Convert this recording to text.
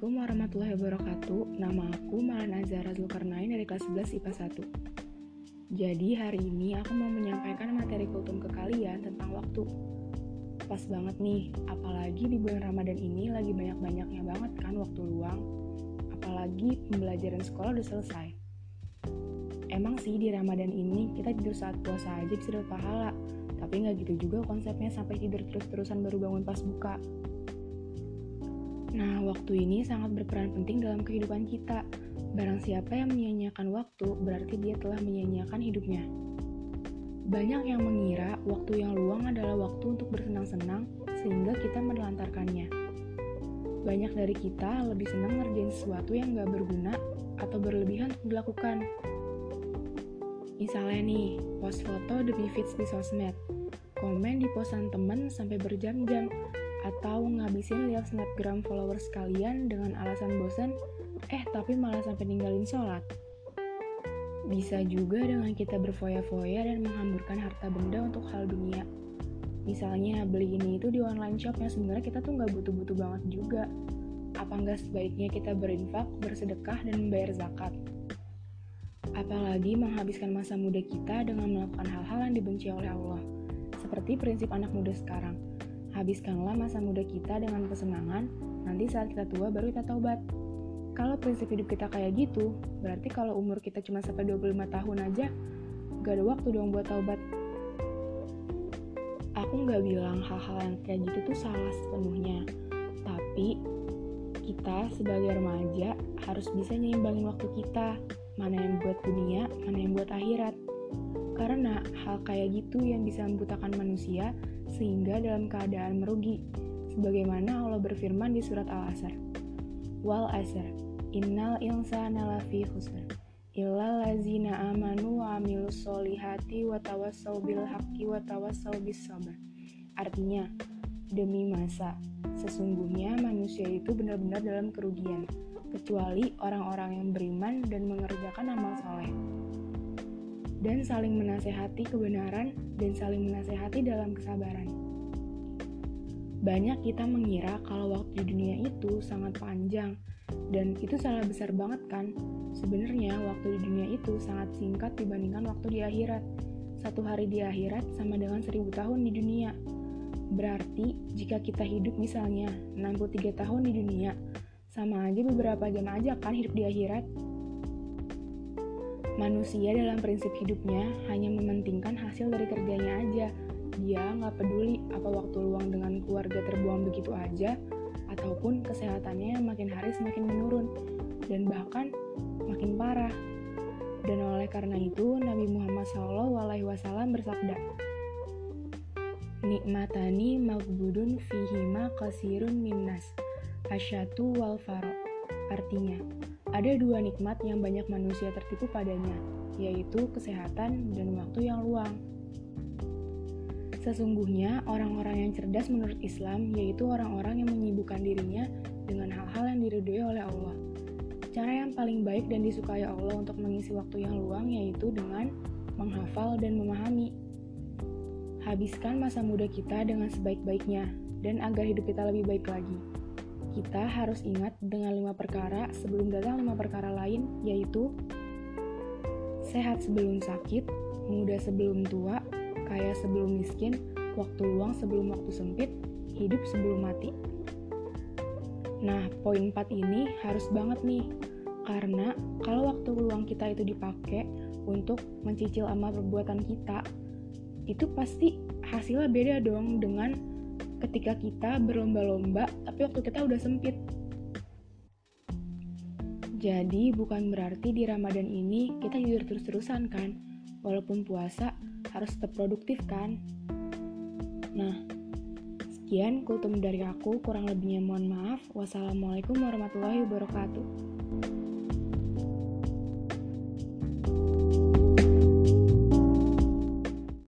Assalamualaikum warahmatullahi wabarakatuh. Nama aku Malan Azara Zulkarnain dari kelas 11 IPA 1. Jadi hari ini aku mau menyampaikan materi kultum ke kalian tentang waktu. Pas banget nih, apalagi di bulan Ramadan ini lagi banyak-banyaknya banget kan waktu luang. Apalagi pembelajaran sekolah udah selesai. Emang sih di Ramadan ini kita tidur saat puasa aja bisa dapat pahala. Tapi nggak gitu juga konsepnya sampai tidur terus-terusan baru bangun pas buka. Nah, waktu ini sangat berperan penting dalam kehidupan kita. Barang siapa yang menyia-nyiakan waktu, berarti dia telah menyia-nyiakan hidupnya. Banyak yang mengira waktu yang luang adalah waktu untuk bersenang-senang, sehingga kita menelantarkannya. Banyak dari kita lebih senang ngerjain sesuatu yang gak berguna atau berlebihan untuk dilakukan. Misalnya nih, post foto demi feeds di sosmed, komen di posan temen sampai berjam-jam, atau ngabisin lihat snapgram followers kalian dengan alasan bosan, eh tapi malah sampai ninggalin sholat. Bisa juga dengan kita berfoya-foya dan menghamburkan harta benda untuk hal dunia. Misalnya beli ini itu di online shop yang sebenarnya kita tuh nggak butuh-butuh banget juga. Apa nggak sebaiknya kita berinfak, bersedekah, dan membayar zakat? Apalagi menghabiskan masa muda kita dengan melakukan hal-hal yang dibenci oleh Allah. Seperti prinsip anak muda sekarang – Habiskanlah masa muda kita dengan kesenangan, nanti saat kita tua baru kita taubat. Kalau prinsip hidup kita kayak gitu, berarti kalau umur kita cuma sampai 25 tahun aja, gak ada waktu dong buat taubat. Aku gak bilang hal-hal yang kayak gitu tuh salah sepenuhnya, tapi kita sebagai remaja harus bisa nyimbangin waktu kita, mana yang buat dunia, mana yang buat akhirat. Karena hal kayak gitu yang bisa membutakan manusia sehingga dalam keadaan merugi, sebagaimana Allah berfirman di surat Al-Asr. Wal asr, innal insana lafi khusr, illa lazina amanu wa amilus solihati wa tawassau bil haqqi wa tawassau bis sabr. Artinya, demi masa, sesungguhnya manusia itu benar-benar dalam kerugian, kecuali orang-orang yang beriman dan mengerjakan amal soleh dan saling menasehati kebenaran dan saling menasehati dalam kesabaran. Banyak kita mengira kalau waktu di dunia itu sangat panjang, dan itu salah besar banget kan? Sebenarnya waktu di dunia itu sangat singkat dibandingkan waktu di akhirat. Satu hari di akhirat sama dengan seribu tahun di dunia. Berarti jika kita hidup misalnya 63 tahun di dunia, sama aja beberapa jam aja kan hidup di akhirat. Manusia dalam prinsip hidupnya hanya mementingkan hasil dari kerjanya aja. Dia nggak peduli apa waktu luang dengan keluarga terbuang begitu aja, ataupun kesehatannya makin hari semakin menurun, dan bahkan makin parah. Dan oleh karena itu, Nabi Muhammad SAW bersabda, Nikmatani magbudun fihima kasirun minnas, asyatu wal faro. Artinya, ada dua nikmat yang banyak manusia tertipu padanya, yaitu kesehatan dan waktu yang luang. Sesungguhnya, orang-orang yang cerdas menurut Islam yaitu orang-orang yang menyibukkan dirinya dengan hal-hal yang diridhoi oleh Allah. Cara yang paling baik dan disukai Allah untuk mengisi waktu yang luang yaitu dengan menghafal dan memahami. Habiskan masa muda kita dengan sebaik-baiknya, dan agar hidup kita lebih baik lagi kita harus ingat dengan lima perkara sebelum datang lima perkara lain, yaitu sehat sebelum sakit, muda sebelum tua, kaya sebelum miskin, waktu luang sebelum waktu sempit, hidup sebelum mati. Nah, poin 4 ini harus banget nih, karena kalau waktu luang kita itu dipakai untuk mencicil amal perbuatan kita, itu pasti hasilnya beda dong dengan ketika kita berlomba-lomba tapi waktu kita udah sempit. Jadi bukan berarti di Ramadan ini kita tidur terus-terusan kan? Walaupun puasa harus tetap produktif kan? Nah, sekian kultum dari aku, kurang lebihnya mohon maaf. Wassalamualaikum warahmatullahi wabarakatuh.